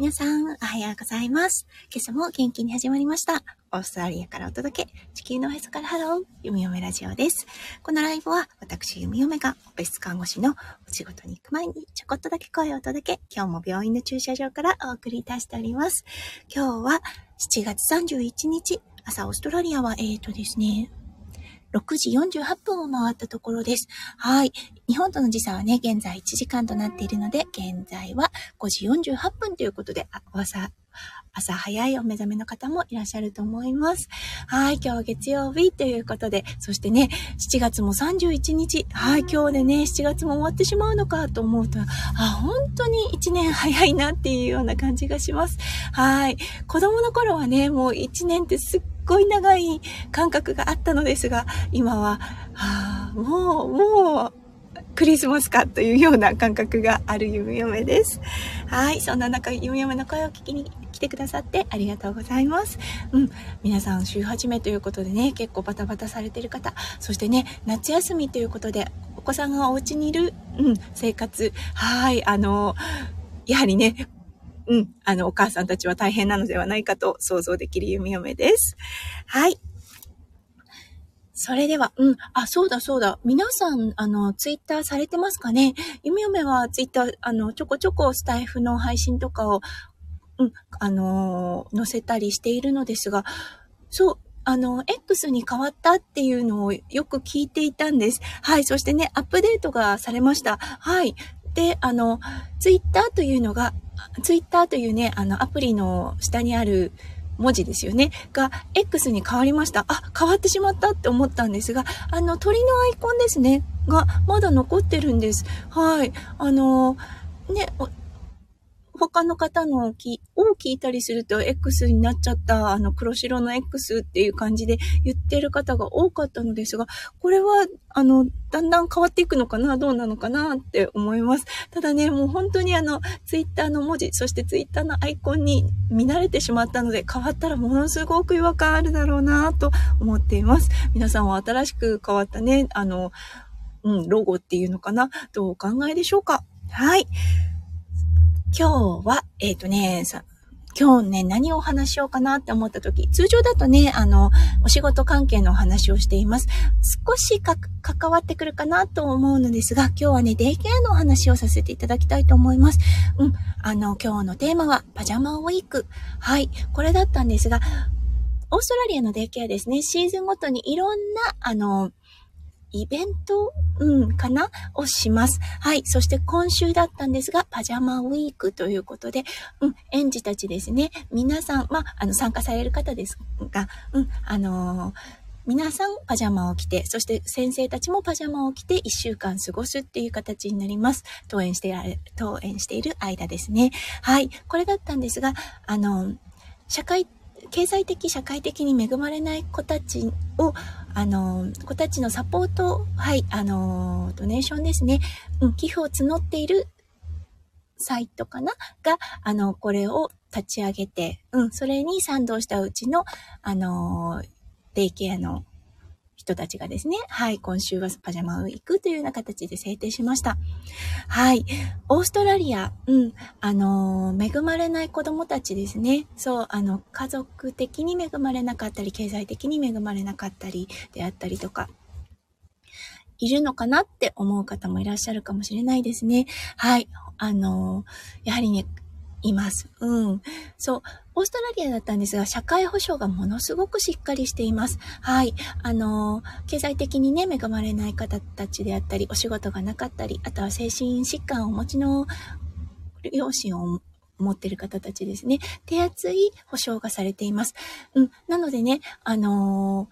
皆さん、おはようございます。今朝も元気に始まりました。オーストラリアからお届け、地球のおへそからハロー、ゆみおめラジオです。このライブは、私、ゆみおめが、オペス看護師のお仕事に行く前に、ちょこっとだけ声をお届け、今日も病院の駐車場からお送りいたしております。今日は、7月31日、朝、オーストラリアは、えーとですね、6時48分を回ったところです。はい。日本との時差はね、現在1時間となっているので、現在は5時48分ということで、朝、朝早いお目覚めの方もいらっしゃると思います。はい、今日は月曜日ということで、そしてね、7月も31日、はい、今日でね、7月も終わってしまうのかと思うと、あ、本当に1年早いなっていうような感じがします。はい、子供の頃はね、もう1年ってすっごい長い感覚があったのですが、今は、はあ、もう、もう、クリスマスかというような感覚があるゆみ嫁です。はい。そんな中、ゆみ嫁の声を聞きに来てくださってありがとうございます。うん。皆さん、週始めということでね、結構バタバタされてる方、そしてね、夏休みということで、お子さんがお家にいる、うん、生活、はい。あの、やはりね、うん、あの、お母さんたちは大変なのではないかと想像できるゆみ嫁です。はい。それでは、うん。あ、そうだそうだ。皆さん、あの、ツイッターされてますかね？ゆみゆめはツイッター、あの、ちょこちょこスタイフの配信とかを、うん、あの、載せたりしているのですが、そう、あの、X に変わったっていうのをよく聞いていたんです。はい。そしてね、アップデートがされました。はい。で、あの、ツイッターというのが、ツイッターというね、あの、アプリの下にある、文字ですよね。が、X に変わりました。あ、変わってしまったって思ったんですが、あの、鳥のアイコンですね。が、まだ残ってるんです。はい。あの、ね、他の方のを聞いたりすると X になっちゃった、あの黒白の X っていう感じで言ってる方が多かったのですが、これは、あの、だんだん変わっていくのかなどうなのかなって思います。ただね、もう本当にあの、Twitter の文字、そして Twitter のアイコンに見慣れてしまったので、変わったらものすごく違和感あるだろうなと思っています。皆さんは新しく変わったね、あの、うん、ロゴっていうのかなどうお考えでしょうかはい。今日は、えっ、ー、とね、さ、今日ね、何をお話しようかなって思った時、通常だとね、あの、お仕事関係のお話をしています。少しか、関わってくるかなと思うのですが、今日はね、デイケアのお話をさせていただきたいと思います。うん。あの、今日のテーマは、パジャマウィーク。はい。これだったんですが、オーストラリアのデイケアですね、シーズンごとにいろんな、あの、イベント、うん、かな？をします。はい。そして今週だったんですが、パジャマウィークということで、うん、園児たちですね。皆さん、まあ、あの、参加される方ですが、うん、あのー皆さんパジャマを着て、そして先生たちもパジャマを着て1週間過ごすっていう形になります。登園して、登園している間ですね。はい。これだったんですが、あの、社会経済的、社会的に恵まれない子たちを、あの、子たちのサポート、はい、あの、ドネーションですね、うん、寄付を募っているサイトかな？が、あの、これを立ち上げて、うん、それに賛同したうちの、あの、デイケアの人たちがですね、はい、今週はパジャマウィークというような形で制定しました。はい、オーストラリア、うん、あの、恵まれない子供たちですね。そう、あの、家族的に恵まれなかったり、経済的に恵まれなかったりであったりとか、いるのかなって思う方もいらっしゃるかもしれないですね。はい。あの、やはりね、います。うん。そう。オーストラリアだったんですが、社会保障がものすごくしっかりしています。はい。あの、経済的にね、恵まれない方たちであったり、お仕事がなかったり、あとは精神疾患をお持ちの両親を持っている方たちですね。手厚い保障がされています。うん。なのでね、あの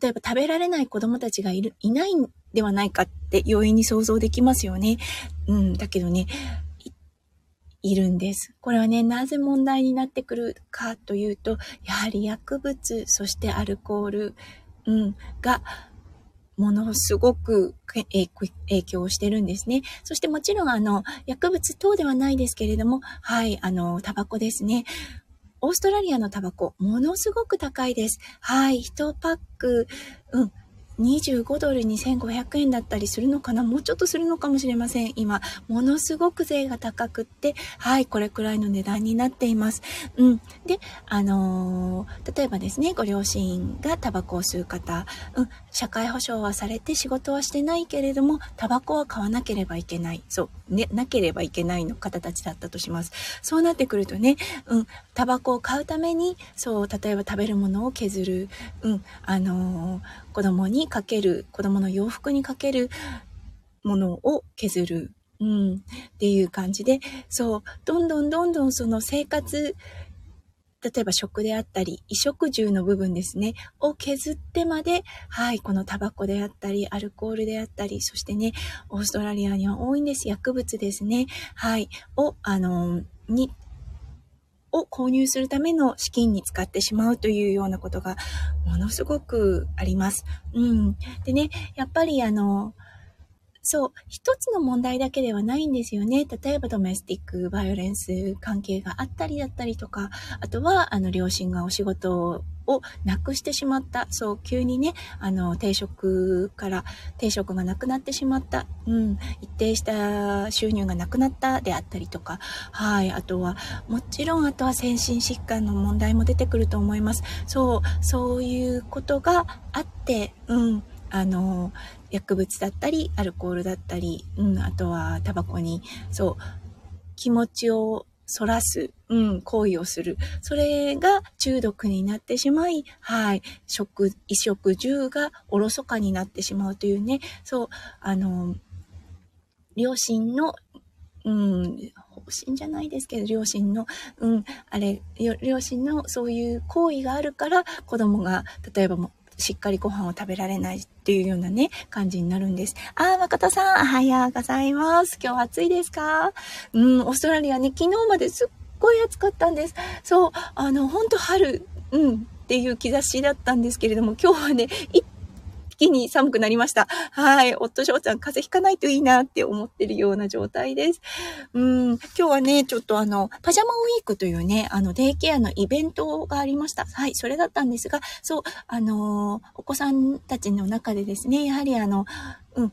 例えば食べられない子供たちがいる、いないんではないかって容易に想像できますよね。うん。だけどね、いるんです。これはね、なぜ問題になってくるかというと、やはり薬物、そしてアルコール、うん、が、ものすごく影響してるんですね。そしてもちろんあの、薬物等ではないですけれども、はい、あの、タバコですね。オーストラリアのタバコ、ものすごく高いです。はい、1パック、うん、25ドル2500円だったりするのかな？もうちょっとするのかもしれません。今、ものすごく税が高くって、はい、これくらいの値段になっています。うん。で、あのー、例えばですね、ご両親がタバコを吸う方、うん、社会保障はされて仕事はしてないけれども、タバコは買わなければいけない。そう、ね、なければいけないの方たちだったとします。そうなってくるとね、うん、タバコを買うために、そう、例えば食べるものを削る、うん、あのー子供にかける、子供の洋服にかけるものを削る。うん。っていう感じで、そう、どんどんどんどんその生活、例えば食であったり、衣食住の部分ですね、を削ってまで、はい、このタバコであったり、アルコールであったり、そしてね、オーストラリアには多いんです。薬物ですね。はい、を、あの、にを購入するための資金に使ってしまうというようなことがものすごくあります。うん。でね、やっぱりあの、そう、一つの問題だけではないんですよね。例えばドメスティックバイオレンス関係があったりだったりとか、あとは、あの、両親がお仕事をなくしてしまった。そう、急にね、あの、定職から、定職がなくなってしまった。うん、一定した収入がなくなったであったりとか、はい、あとは、もちろん、あとは精神疾患の問題も出てくると思います。そう、そういうことがあって、うん、あの、薬物だったり、アルコールだったり、うん、あとはタバコに、そう、気持ちを反らす、うん、行為をする。それが中毒になってしまい、はい、食、衣食住がおろそかになってしまうというね、そう、あの、両親の、うん、方針じゃないですけど、両親の、うん、あれ、両親のそういう行為があるから、子供が、例えばもしっかりご飯を食べられないっていうようなね、感じになるんです。あー、誠さん、おはようございます。今日暑いですか？うん、オーストラリアね、昨日まですっごい暑かったんです。そう、あの、ほんと春、うん、っていう兆しだったんですけれども、今日はね、一気に寒くなりました。はい。夫翔ちゃん風邪ひかないといいなって思ってるような状態です。うん。今日はね、ちょっとあの、パジャマウィークというね、あの、デイケアのイベントがありました。はい。それだったんですが、そう、あのお子さんたちの中でですね、やはりあの、うん、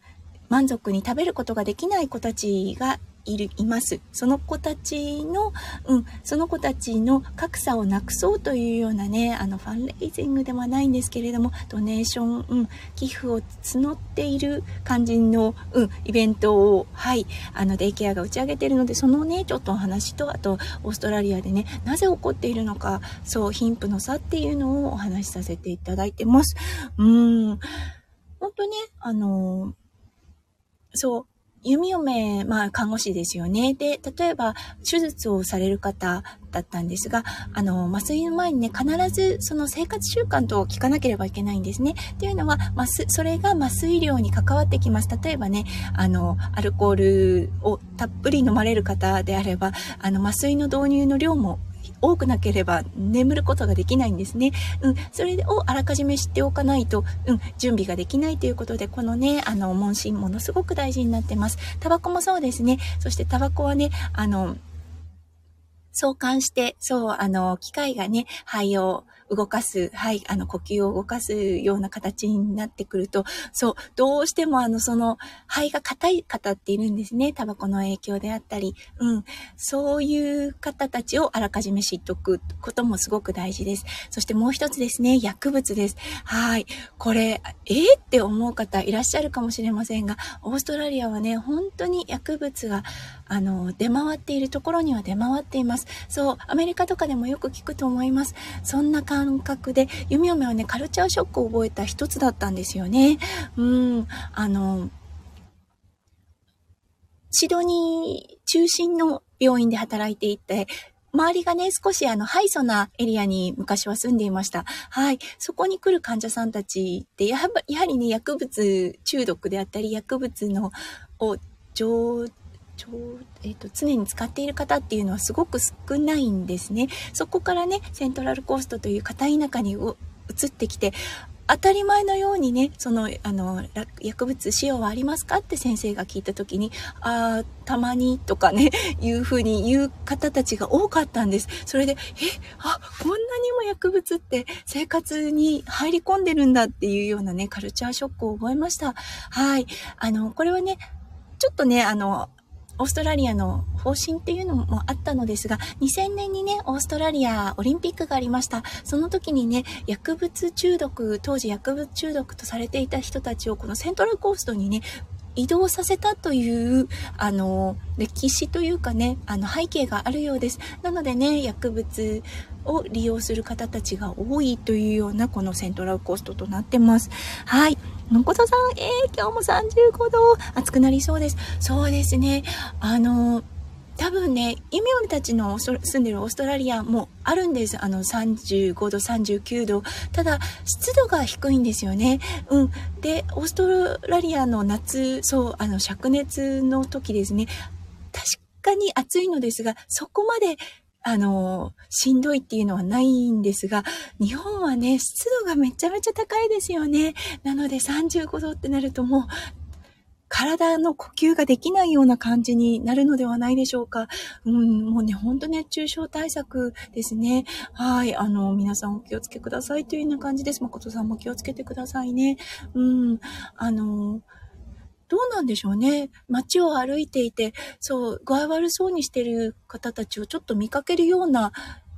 満足に食べることができない子たちがいる、います。その子たちの、うん、その子たちの格差をなくそうというようなね、あの、ファンレイジングではないんですけれども、ドネーション、うん、寄付を募っている感じの、うん、イベントを、はい、あの、デイケアが打ち上げているので、そのね、ちょっとお話と、あと、オーストラリアでね、なぜ起こっているのか、そう、貧富の差っていうのをお話しさせていただいてます。うん、本当ね、あの、そう、弓嫁、まあ、看護師ですよね。で、例えば、手術をされる方だったんですが、あの、麻酔の前にね、必ずその生活習慣と聞かなければいけないんですね。っていうのは、麻酔、それが麻酔量に関わってきます。例えばね、あの、アルコールをたっぷり飲まれる方であれば、あの、麻酔の導入の量も多くなければ眠ることができないんですね。うん、それをあらかじめ知っておかないと、うん、準備ができないということで、このね、あの、問診ものすごく大事になってます。タバコもそうですね。そしてタバコはね、あの、相関して、そう、あの、機械がね、肺を動かす、はい、あの、呼吸を動かすような形になってくると、そう、どうしてもあの、その、肺が硬い方っているんですね。タバコの影響であったり、うん。そういう方たちをあらかじめ知っておくこともすごく大事です。そしてもう一つですね、薬物です。はい。これ、えー、って思う方いらっしゃるかもしれませんが、オーストラリアはね、本当に薬物が、あの、出回っているところには出回っています。そう、アメリカとかでもよく聞くと思います。そんな感覚で、弓嫁はね、カルチャーショックを覚えた一つだったんですよね。うん、あの、シドニー中心の病院で働いていて、周りがね、少しあの、ハイソなエリアに昔は住んでいました。はい。そこに来る患者さんたちって、やはやはりね、薬物中毒であったり、薬物の、を、上、ちょえーと、常に使っている方っていうのはすごく少ないんですね。そこからね、セントラルコーストという片田舎に移ってきて、当たり前のようにね、その、あの、薬物使用はありますかって先生が聞いた時に、ああ、たまにとかね、いうふうに言う方たちが多かったんです。それで、え、あ、こんなにも薬物って生活に入り込んでるんだっていうようなね、カルチャーショックを覚えました。はい。あの、これはね、ちょっとね、あの、オーストラリアの方針っていうのもあったのですが、2000年にね、オーストラリアオリンピックがありました。その時にね、薬物中毒、当時薬物中毒とされていた人たちをこのセントラルコーストにね、移動させたという、あの、歴史というかね、あの背景があるようです。なのでね、薬物を利用する方たちが多いというようなこのセントラルコーストとなってます。はい。のことさん、えー、今日も35度、暑くなりそうです。そうですね。あの、多分ね、イミオンたちの住んでるオーストラリアもあるんです。あの、35度、39度。ただ、湿度が低いんですよね。うん。で、オーストラリアの夏、そう、あの、灼熱の時ですね。確かに暑いのですが、そこまであの、しんどいっていうのはないんですが、日本はね、湿度がめちゃめちゃ高いですよね。なので35度ってなるともう、体の呼吸ができないような感じになるのではないでしょうか。うん、もうね、ほんと熱中症対策ですね。はい。あの、皆さんお気をつけくださいというような感じです。誠さんも気をつけてくださいね。うん、あの、どうなんでしょうね。街を歩いていて、そう、具合悪そうにしてる方たちをちょっと見かけるような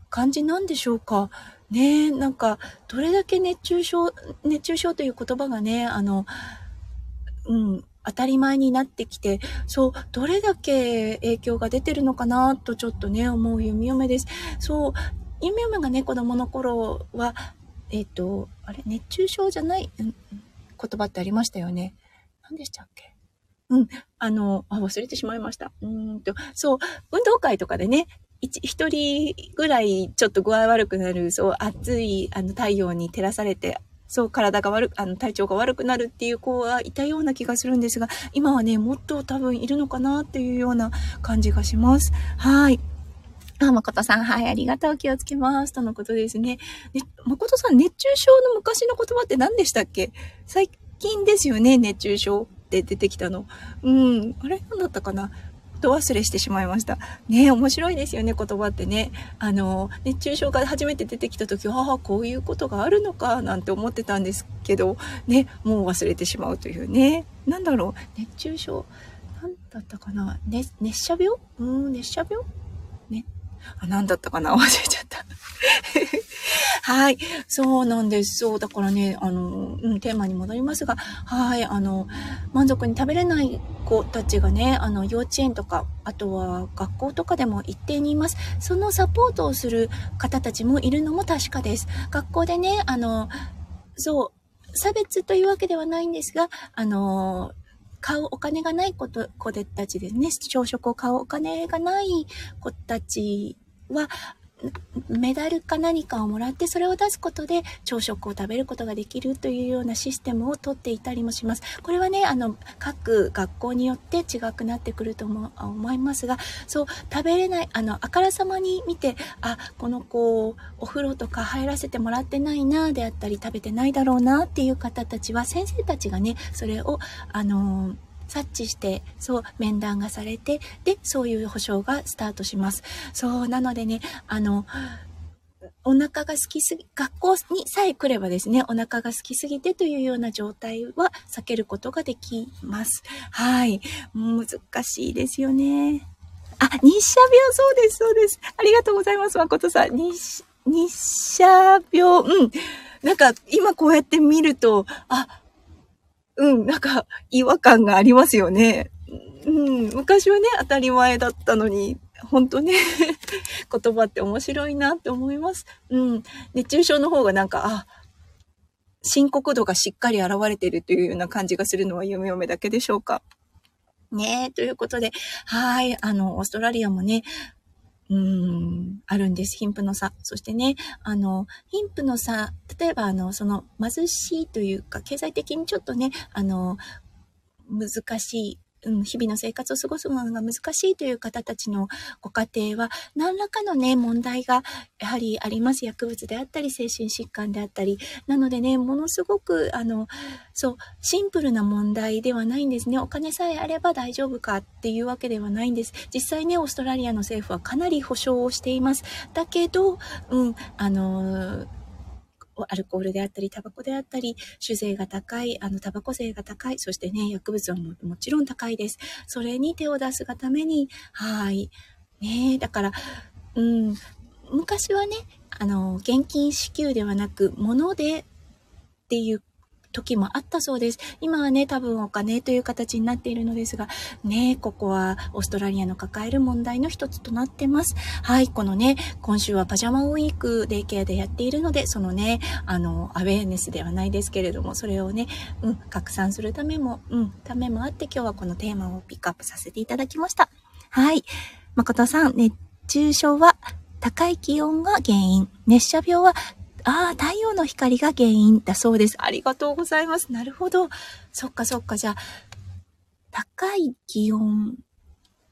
感じなんでしょうか。ねなんか、どれだけ熱中症、熱中症という言葉がね、あの、うん、当たり前になってきて、そう、どれだけ影響が出てるのかなとちょっとね、思う弓嫁です。そう、弓嫁がね、子供の頃は、えっ、ー、と、あれ、熱中症じゃない、うん言葉ってありましたよね。何でしたっけ？うん。あの、あ、忘れてしまいました。うんと、そう、運動会とかでね、一人ぐらいちょっと具合悪くなる、そう、暑い、あの、太陽に照らされて、そう、体が悪く、あの、体調が悪くなるっていう子はいたような気がするんですが、今はね、もっと多分いるのかなっていうような感じがします。はい。あ、誠さん、はい、ありがとう。気をつけます。とのことですね。ね、誠さん、熱中症の昔の言葉って何でしたっけ？最近ですよね、熱中症って出てきたの。うん、あれ何だったかな？と忘れしてしまいました。ね面白いですよね、言葉ってね。あの、熱中症が初めて出てきた時は、ああ、こういうことがあるのか、なんて思ってたんですけど、ね、もう忘れてしまうというね。何だろう、熱中症、何だったかな、ね、熱射病？うん、熱射病？ね。あ、何だったかな？忘れちゃった。はい。そうなんです。そう。だからね、あの、うん、テーマに戻りますが、はい。あの、満足に食べれない子たちがね、あの、幼稚園とか、あとは学校とかでも一定にいます。そのサポートをする方たちもいるのも確かです。学校でね、あの、そう、差別というわけではないんですが、あの、買うお金がない子と子たちですね、朝食を買うお金がない子たちは、メダルか何かをもらってそれを出すことで朝食を食べることができるというようなシステムをとっていたりもします。これはね、あの、各学校によって違くなってくると思いますが、そう、食べれない、あの、あからさまに見て、あ、この子、お風呂とか入らせてもらってないな、であったり、食べてないだろうなっていう方たちは、先生たちがね、それを、あの察知して、そう、面談がされて、で、そういう保証がスタートします。そう、なのでね、あの、お腹が空きすぎ、学校にさえ来ればですね、お腹が空きすぎてというような状態は避けることができます。はい。難しいですよね。あ、日射病、そうです、そうです。ありがとうございます、誠さん。日、日射病、うん。なんか、今こうやって見ると、あ、うん、なんか違和感がありますよね。うん、昔はね、当たり前だったのに、本当ね、言葉って面白いなって思います。うん。熱中症の方がなんか、あ、深刻度がしっかり現れているというような感じがするのは夢嫁だけでしょうか。ねえ、ということで、はい、あの、オーストラリアもね、うん、あるんです。貧富の差。そしてね、あの、貧富の差、例えば、あの、その、貧しいというか、経済的にちょっとね、あの、難しい、うん、日々の生活を過ごすのが難しいという方たちのご家庭は、何らかのね、問題がやはりあります。薬物であったり、精神疾患であったり。なのでね、ものすごく、あの、そう、シンプルな問題ではないんですね。お金さえあれば大丈夫かっていうわけではないんです。実際ね、オーストラリアの政府はかなり保証をしています。だけど、うん、あのアルコールであったり、タバコであったり、酒税が高い、あの、タバコ税が高い、そしてね、薬物はももちろん高いです。それに手を出すがために、はい。ねだから、うん、昔はね、あの、現金支給ではなく、物でっていう時もあったそうです。今はね、多分お金という形になっているのですが、ね、ここはオーストラリアの抱える問題の一つとなってます。はい、このね、今週はパジャマウィークデイケアでやっているので、そのね、あの、アウェーネスではないですけれども、それをね、うん、拡散するためも、うん、ためもあって今日はこのテーマをピックアップさせていただきました。はい。誠さん、熱中症は高い気温が原因。熱射病はああ、太陽の光が原因だそうです。ありがとうございます。なるほど。そっかそっか。じゃあ、高い気温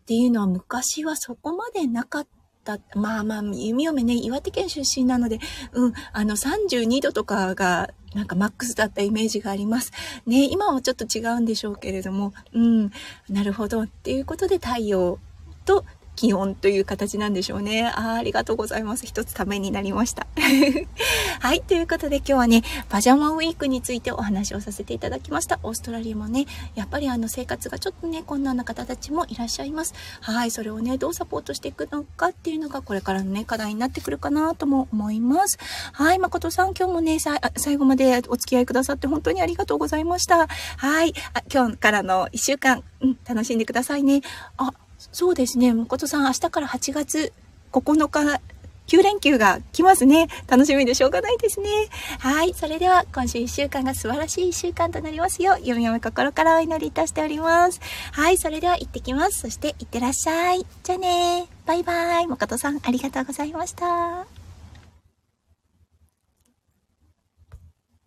っていうのは昔はそこまでなかった。まあまあ、弓嫁ね、岩手県出身なので、うん、あの32度とかがなんかマックスだったイメージがあります。ね、今はちょっと違うんでしょうけれども、うん、なるほど。っていうことで太陽と気温という形なんでしょうね。あありがとうございます。一つためになりました。はい。ということで今日はね、パジャマウィークについてお話をさせていただきました。オーストラリアもね、やっぱりあの生活がちょっとね、困難な方たちもいらっしゃいます。はい。それをね、どうサポートしていくのかっていうのがこれからのね、課題になってくるかなとも思います。はい。誠さん、今日もね、最後までお付き合いくださって本当にありがとうございました。はい。あ今日からの1週間、うん、楽しんでくださいね。あ、そうですね。誠さん、明日から8月9日、9連休が来ますね。楽しみでしょうがないですね。はい。それでは、今週1週間が素晴らしい1週間となりますよう、読み読み心からお祈りいたしております。はい。それでは、行ってきます。そして、行ってらっしゃい。じゃあねバイバイ。誠さん、ありがとうございました。